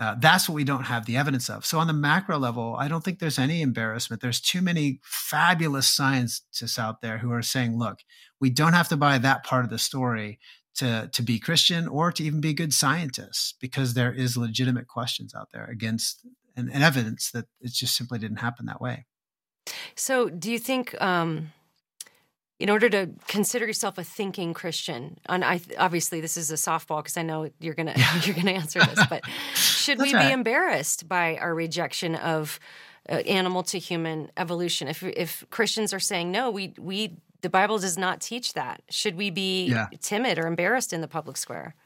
Uh, that's what we don't have the evidence of. So on the macro level, I don't think there's any embarrassment. There's too many fabulous scientists out there who are saying, look, we don't have to buy that part of the story to, to be Christian or to even be good scientists because there is legitimate questions out there against and, and evidence that it just simply didn't happen that way. So do you think um in order to consider yourself a thinking Christian, and I obviously this is a softball because I know you're gonna you're gonna answer this, but should we right. be embarrassed by our rejection of uh, animal to human evolution? If if Christians are saying no, we we the Bible does not teach that. Should we be yeah. timid or embarrassed in the public square?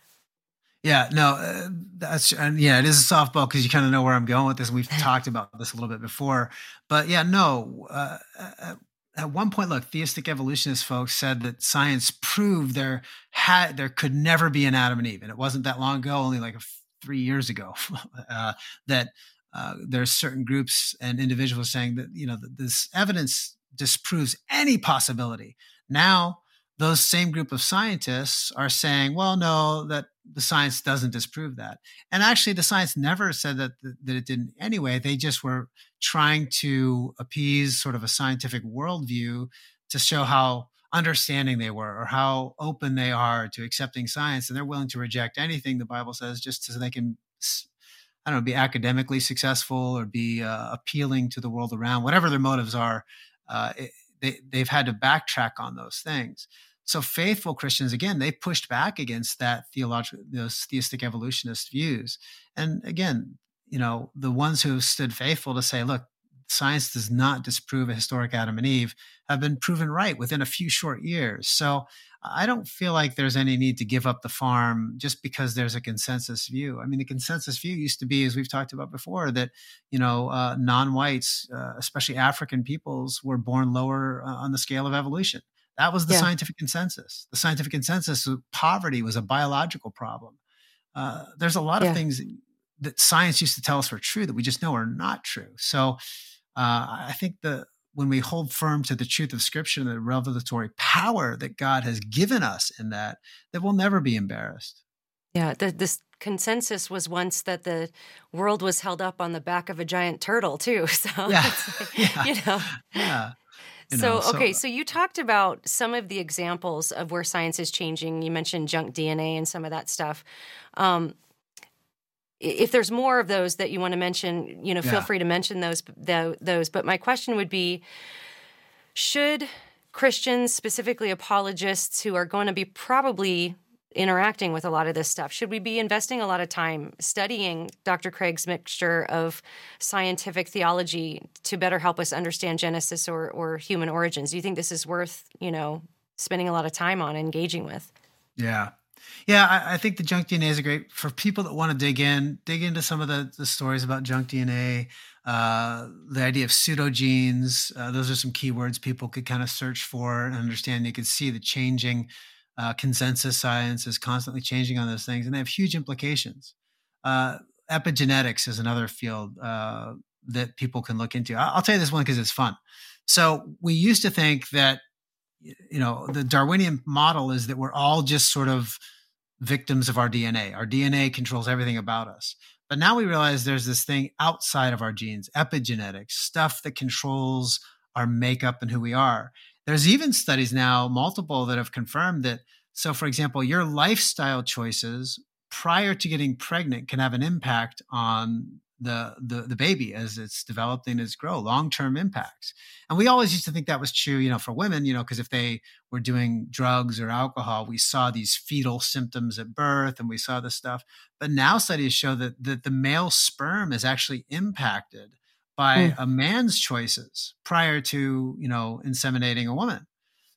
Yeah, no, uh, that's and yeah, it is a softball because you kind of know where I'm going with this. We've talked about this a little bit before, but yeah, no. Uh, uh at one point, look, theistic evolutionist folks said that science proved there had there could never be an Adam and Eve, and it wasn't that long ago, only like three years ago, uh, that uh, there's certain groups and individuals saying that you know this evidence disproves any possibility. Now, those same group of scientists are saying, well, no, that the science doesn't disprove that. And actually, the science never said that that it didn't anyway. They just were trying to appease sort of a scientific worldview to show how understanding they were or how open they are to accepting science and they're willing to reject anything the bible says just so they can i don't know be academically successful or be uh, appealing to the world around whatever their motives are uh, it, they, they've had to backtrack on those things so faithful Christians, again, they pushed back against that theological, those theistic evolutionist views. And again, you know, the ones who stood faithful to say, look, science does not disprove a historic Adam and Eve have been proven right within a few short years. So I don't feel like there's any need to give up the farm just because there's a consensus view. I mean, the consensus view used to be, as we've talked about before, that you know uh, non-whites, uh, especially African peoples, were born lower uh, on the scale of evolution. That was the yeah. scientific consensus. The scientific consensus poverty was a biological problem. Uh, there's a lot yeah. of things that science used to tell us were true that we just know are not true. So uh, I think the when we hold firm to the truth of Scripture and the revelatory power that God has given us in that, that we'll never be embarrassed. Yeah, the, this consensus was once that the world was held up on the back of a giant turtle too. So yeah. Like, yeah. you know, yeah. You so, know, okay, so you talked about some of the examples of where science is changing. You mentioned junk DNA and some of that stuff. Um, if there's more of those that you want to mention, you know, feel yeah. free to mention those those. But my question would be should Christians, specifically apologists who are going to be probably interacting with a lot of this stuff? Should we be investing a lot of time studying Dr. Craig's mixture of scientific theology to better help us understand Genesis or, or human origins? Do you think this is worth, you know, spending a lot of time on engaging with? Yeah. Yeah, I, I think the junk DNA is a great for people that want to dig in, dig into some of the, the stories about junk DNA, uh, the idea of pseudogenes. Uh, those are some keywords people could kind of search for and understand. You could see the changing uh, consensus science is constantly changing on those things, and they have huge implications. Uh, epigenetics is another field uh, that people can look into. I'll tell you this one because it's fun. So we used to think that, you know, the Darwinian model is that we're all just sort of victims of our DNA. Our DNA controls everything about us. But now we realize there's this thing outside of our genes, epigenetics, stuff that controls our makeup and who we are. There's even studies now, multiple, that have confirmed that. So, for example, your lifestyle choices prior to getting pregnant can have an impact on the the, the baby as it's developing as grow long term impacts. And we always used to think that was true you know for women you know because if they were doing drugs or alcohol we saw these fetal symptoms at birth and we saw this stuff. But now studies show that that the male sperm is actually impacted by mm. a man's choices prior to you know inseminating a woman.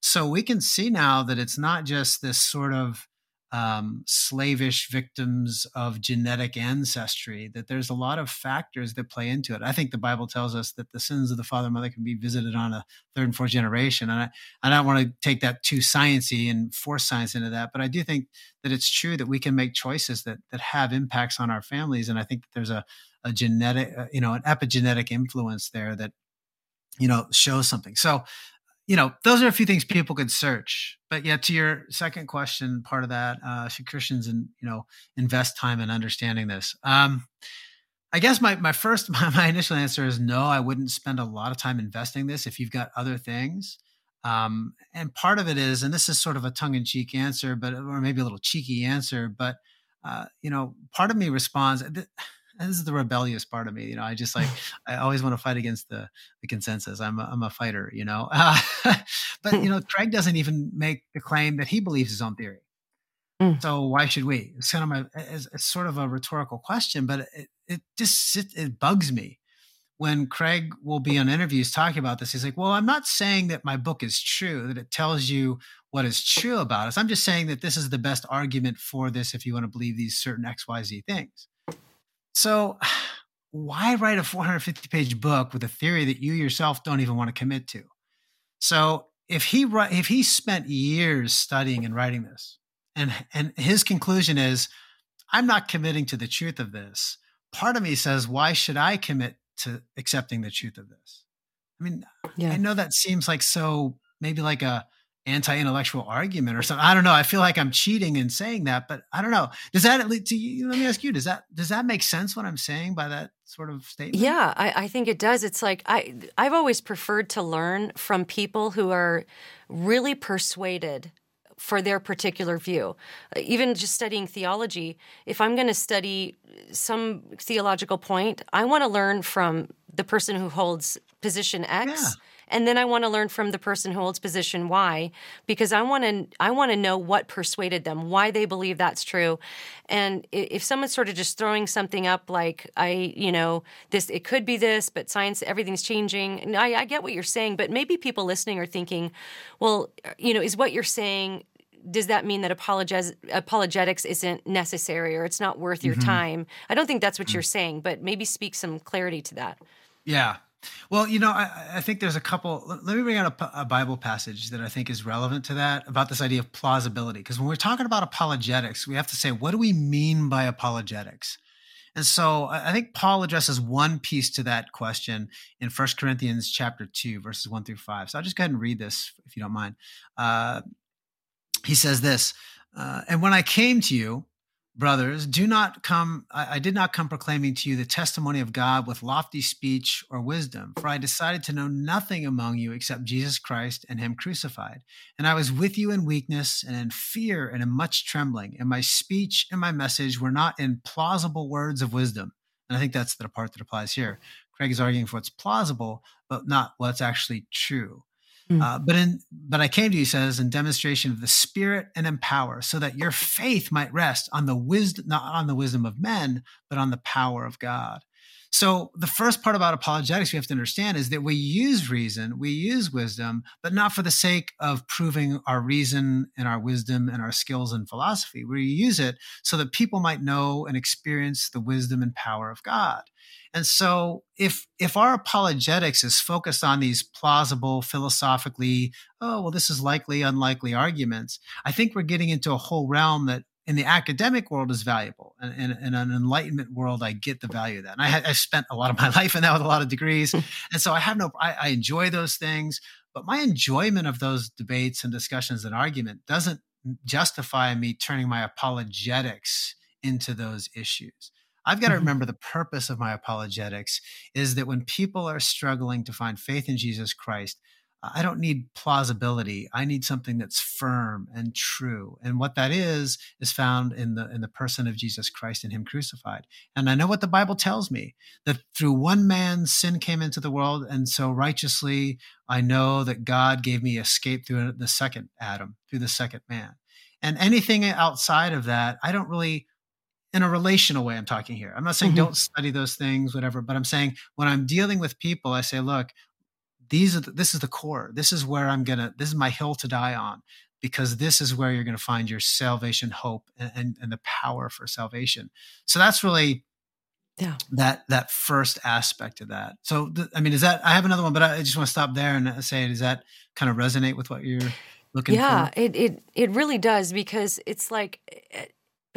So we can see now that it's not just this sort of um, slavish victims of genetic ancestry, that there's a lot of factors that play into it. I think the Bible tells us that the sins of the father and mother can be visited on a third and fourth generation. And I, I don't want to take that too sciencey and force science into that, but I do think that it's true that we can make choices that that have impacts on our families. And I think that there's a, a genetic, uh, you know, an epigenetic influence there that, you know, shows something. So you know, those are a few things people could search. But yeah, to your second question, part of that, uh, should Christians and you know invest time in understanding this? Um, I guess my my first my, my, initial answer is no. I wouldn't spend a lot of time investing this if you've got other things. Um, and part of it is, and this is sort of a tongue in cheek answer, but or maybe a little cheeky answer, but uh, you know, part of me responds. Th- this is the rebellious part of me. You know, I just like I always want to fight against the the consensus. I'm a, I'm a fighter. You know, uh, but you know, Craig doesn't even make the claim that he believes his own theory. Mm. So why should we? It's kind of a it's, it's sort of a rhetorical question, but it, it just it, it bugs me when Craig will be on interviews talking about this. He's like, "Well, I'm not saying that my book is true, that it tells you what is true about us. I'm just saying that this is the best argument for this if you want to believe these certain X, Y, Z things." So, why write a 450 page book with a theory that you yourself don't even want to commit to? So, if he if he spent years studying and writing this, and and his conclusion is, I'm not committing to the truth of this. Part of me says, why should I commit to accepting the truth of this? I mean, yeah. I know that seems like so maybe like a anti-intellectual argument or something. I don't know. I feel like I'm cheating in saying that, but I don't know. Does that to you? Let me ask you. Does that does that make sense? What I'm saying by that sort of statement? Yeah, I, I think it does. It's like I I've always preferred to learn from people who are really persuaded for their particular view. Even just studying theology, if I'm going to study some theological point, I want to learn from the person who holds position X. Yeah and then I want to learn from the person who holds position Y because I want to I want to know what persuaded them, why they believe that's true. And if someone's sort of just throwing something up like I, you know, this it could be this, but science everything's changing. I, I get what you're saying, but maybe people listening are thinking, well, you know, is what you're saying does that mean that apologetics isn't necessary or it's not worth your mm-hmm. time? I don't think that's what mm-hmm. you're saying, but maybe speak some clarity to that. Yeah, well, you know, I, I, think there's a couple. Let me bring out a, a, Bible passage that I think is relevant to that about this idea of plausibility. Because when we're talking about apologetics, we have to say, what do we mean by apologetics? And so I think Paul addresses one piece to that question in First Corinthians chapter 2, verses 1 through 5. So I'll just go ahead and read this if you don't mind. Uh, he says this uh, And when I came to you, brothers, do not come, I, I, did not come proclaiming to you the testimony of God with lofty speech or wisdom, for I decided to know nothing among you except Jesus Christ and Him crucified. And I was with you in weakness and in fear and in much trembling, and my speech and my message were not in plausible words of wisdom. And I think that's the part that applies here. Craig is arguing for what's plausible, but not what's actually true. Mm. Uh, but in but I came to you says in demonstration of the Spirit and in power, so that your faith might rest on the wisdom, not on the wisdom of men, but on the power of God. So the first part about apologetics we have to understand is that we use reason, we use wisdom, but not for the sake of proving our reason and our wisdom and our skills and philosophy. We use it so that people might know and experience the wisdom and power of God. And so if if our apologetics is focused on these plausible philosophically, oh well this is likely unlikely arguments, I think we're getting into a whole realm that in the academic world is valuable. And in, in, an enlightenment world, I get the value of that. And I, I spent a lot of my life in that with a lot of degrees. Hmm. and so I have no, I, I enjoy those things. But my enjoyment of those debates and discussions and argument doesn't justify me turning my apologetics into those issues. I've got to mm-hmm. remember the purpose of my apologetics is that when people are struggling to find faith in Jesus Christ, I don't need plausibility. I need something that's firm and true. And what that is is found in the in the person of Jesus Christ and him crucified. And I know what the Bible tells me that through one man sin came into the world and so righteously I know that God gave me escape through the second Adam, through the second man. And anything outside of that, I don't really in a relational way i'm talking here. I'm not saying mm-hmm. don't study those things whatever but i'm saying when i'm dealing with people i say look these are the, this is the core. This is where i'm gonna this is my hill to die on because this is where you're going to find your salvation hope and, and, and the power for salvation. So that's really yeah. that that first aspect of that. So th- i mean is that i have another one but i just want to stop there and say does that kind of resonate with what you're looking yeah, for? yeah it, it it really does because it's like eh,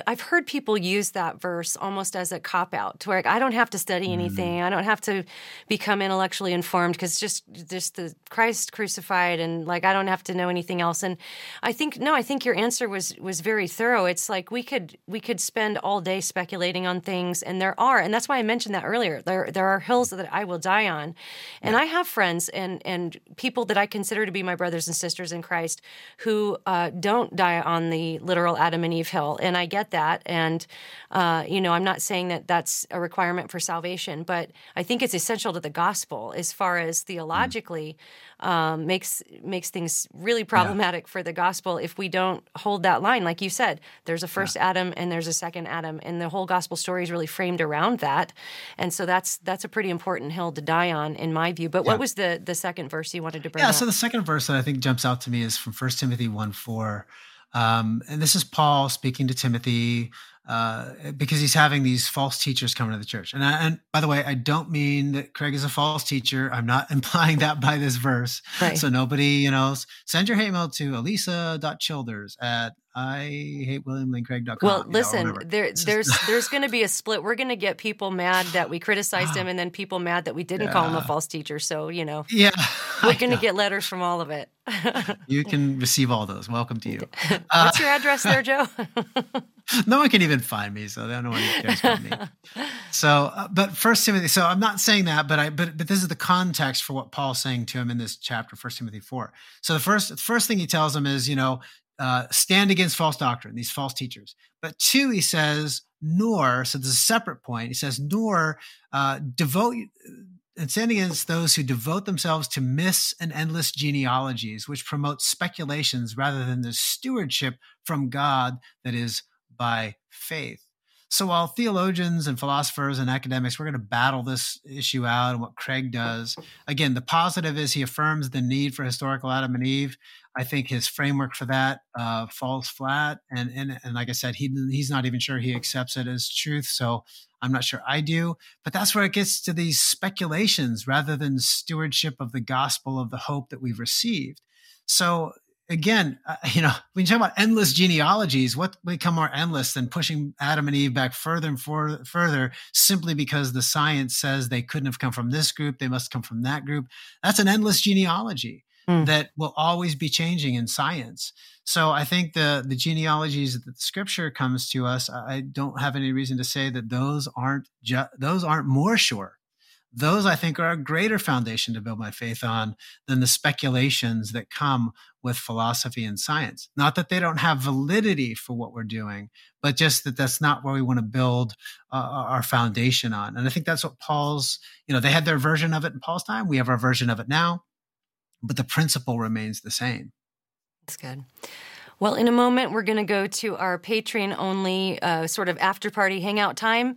I've heard people use that verse almost as a cop out to where I don't have to study anything. Mm. I don't have to become intellectually informed because just just the Christ crucified and like I don't have to know anything else. And I think no, I think your answer was was very thorough. It's like we could we could spend all day speculating on things and there are and that's why I mentioned that earlier. There there are hills that I will die on. And yeah. I have friends and and people that I consider to be my brothers and sisters in Christ who uh, don't die on the literal Adam and Eve hill. And I get that. And, uh, you know, I'm not saying that that's a requirement for salvation, but I think it's essential to the gospel as far as theologically um, makes makes things really problematic yeah. for the gospel if we don't hold that line. Like you said, there's a first yeah. Adam and there's a second Adam, and the whole gospel story is really framed around that. And so that's that's a pretty important hill to die on, in my view. But yeah. what was the the second verse you wanted to bring? Up? Yeah, up? so the second verse that I think jumps out to me is from First Timothy one four. Um, and this is Paul speaking to Timothy uh, because he's having these false teachers coming to the church. And, I, and by the way, I don't mean that Craig is a false teacher. I'm not implying that by this verse. Right. So nobody, you know, send your hate mail to alisa.childers at I hate William Lane Craig.com. Well, listen, know, there, there's there's going to be a split. We're going to get people mad that we criticized him, and then people mad that we didn't yeah. call him a false teacher. So you know, yeah, we're going to get letters from all of it. you can receive all those. Welcome to you. What's uh, your address there, Joe? no one can even find me, so no one cares about me. So, uh, but First Timothy. So I'm not saying that, but I but but this is the context for what Paul's saying to him in this chapter, First Timothy four. So the first the first thing he tells him is, you know, uh, stand against false doctrine, these false teachers. But two, he says, nor, so there's a separate point. He says, nor uh, devote and stand against those who devote themselves to myths and endless genealogies, which promote speculations rather than the stewardship from God that is by faith. So while theologians and philosophers and academics, we're going to battle this issue out and what Craig does. Again, the positive is he affirms the need for historical Adam and Eve. I think his framework for that uh, falls flat, and, and and like I said, he he's not even sure he accepts it as truth. So I'm not sure I do. But that's where it gets to these speculations rather than stewardship of the gospel of the hope that we've received. So again, uh, you know, when you talk about endless genealogies, what become more endless than pushing Adam and Eve back further and for, further simply because the science says they couldn't have come from this group, they must come from that group? That's an endless genealogy mm. that will always be changing in science. So I think the the genealogies that the scripture comes to us, I don't have any reason to say that those aren't ju- those aren't more sure those I think are a greater foundation to build my faith on than the speculations that come with philosophy and science. Not that they don't have validity for what we're doing, but just that that's not where we want to build uh, our foundation on. And I think that's what Paul's, you know, they had their version of it in Paul's time. We have our version of it now, but the principle remains the same. That's good. Well, in a moment, we're going to go to our Patreon only uh, sort of after party hangout time.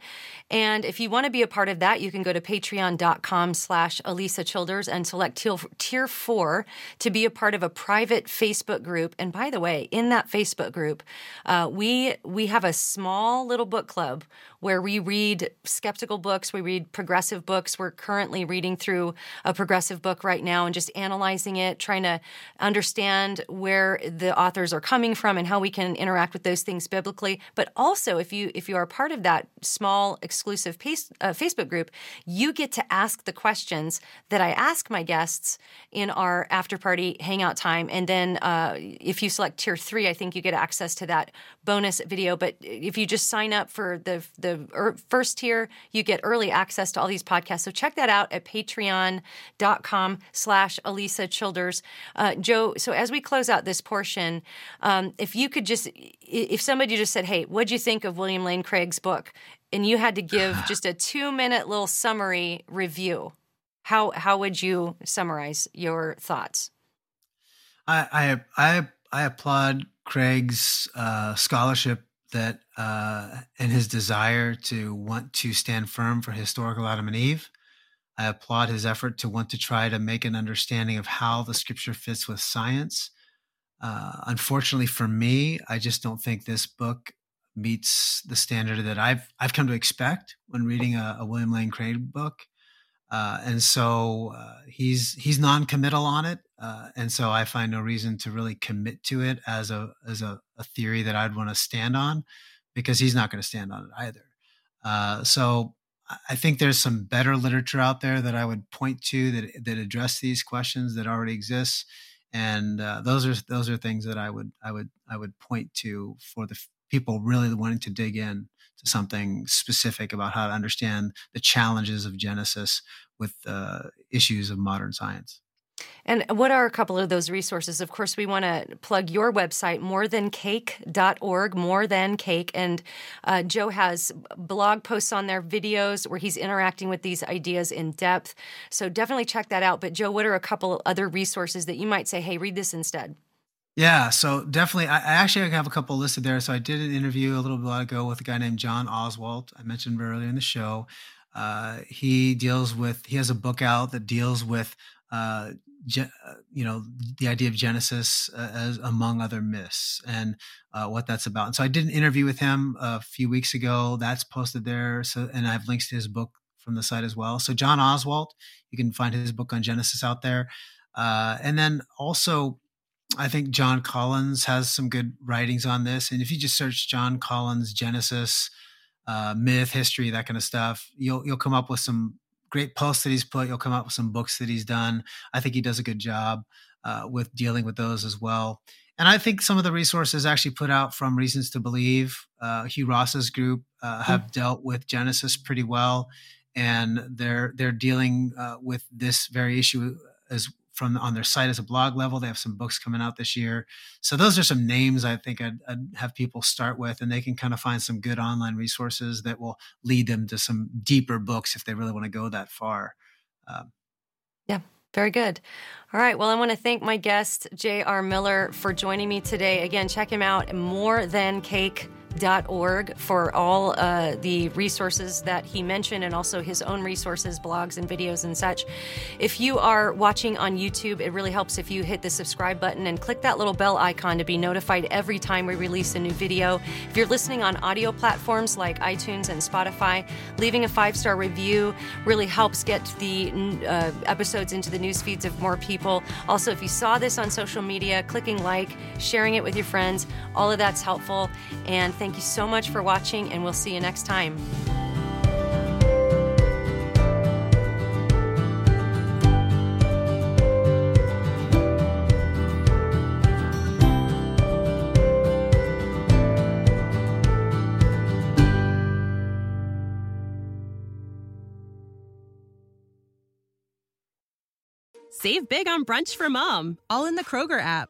And if you want to be a part of that, you can go to patreon.com slash Alisa Childers and select tier, tier four to be a part of a private Facebook group. And by the way, in that Facebook group, uh, we we have a small little book club where we read skeptical books, we read progressive books. We're currently reading through a progressive book right now and just analyzing it, trying to understand where the authors are coming from and how we can interact with those things biblically. But also, if you if you are part of that small exclusive pace, uh, Facebook group, you get to ask the questions that I ask my guests in our after party hangout time. And then uh, if you select tier three, I think you get access to that bonus video. But if you just sign up for the the er, first tier, you get early access to all these podcasts. So check that out at patreon.com slash Alisa Childers. Uh, Joe, so as we close out this portion, um, if you could just, if somebody just said, hey, what'd you think of William Lane Craig's book? And you had to give just a two minute little summary review, how, how would you summarize your thoughts? I, I, I, I applaud Craig's uh, scholarship that uh, and his desire to want to stand firm for historical Adam and Eve. I applaud his effort to want to try to make an understanding of how the scripture fits with science. Uh, unfortunately for me, I just don't think this book meets the standard that I've I've come to expect when reading a, a William Lane Craig book. Uh, and so uh, he's he's non-committal on it, uh, and so I find no reason to really commit to it as a as a, a theory that I'd want to stand on, because he's not going to stand on it either. Uh, so I think there's some better literature out there that I would point to that that address these questions that already exists, and uh, those are those are things that I would I would I would point to for the people really wanting to dig in to something specific about how to understand the challenges of Genesis with uh, issues of modern science. And what are a couple of those resources? Of course, we want to plug your website, morethancake.org, more than cake. And uh, Joe has blog posts on there, videos where he's interacting with these ideas in depth. So definitely check that out. But, Joe, what are a couple other resources that you might say, hey, read this instead? Yeah, so definitely. I, actually have a couple listed there. So I did an interview a little while ago with a guy named John Oswalt. I mentioned earlier in the show. Uh, he deals with. He has a book out that deals with. Uh, you know the idea of Genesis uh, as among other myths and uh, what that's about. And so I did an interview with him a few weeks ago. That's posted there. So and I have links to his book from the site as well. So John Oswalt, you can find his book on Genesis out there. Uh, and then also I think John Collins has some good writings on this. And if you just search John Collins Genesis, uh, myth, history, that kind of stuff, you'll you'll come up with some great posts that he's put. You'll come up with some books that he's done. I think he does a good job uh, with dealing with those as well. And I think some of the resources actually put out from Reasons to Believe, uh, Hugh Ross's group, uh, have mm-hmm. dealt with Genesis pretty well, and they're they're dealing uh, with this very issue as from on their site as a blog level. They have some books coming out this year. So those are some names I think I'd, I'd, have people start with, and they can kind of find some good online resources that will lead them to some deeper books if they really want to go that far. Um, yeah. Very good. All right. Well, I want to thank my guest, J.R. Miller, for joining me today. Again, check him out, More Than Cake org for all uh, the resources that he mentioned and also his own resources, blogs, and videos and such. If you are watching on YouTube, it really helps if you hit the subscribe button and click that little bell icon to be notified every time we release a new video. If you're listening on audio platforms like iTunes and Spotify, leaving a five star review really helps get the uh, episodes into the news feeds of more people. Also, if you saw this on social media, clicking like, sharing it with your friends, all of that's helpful. And Thank you so much for watching, and we'll see you next time. Save big on brunch for mom, all in the Kroger app.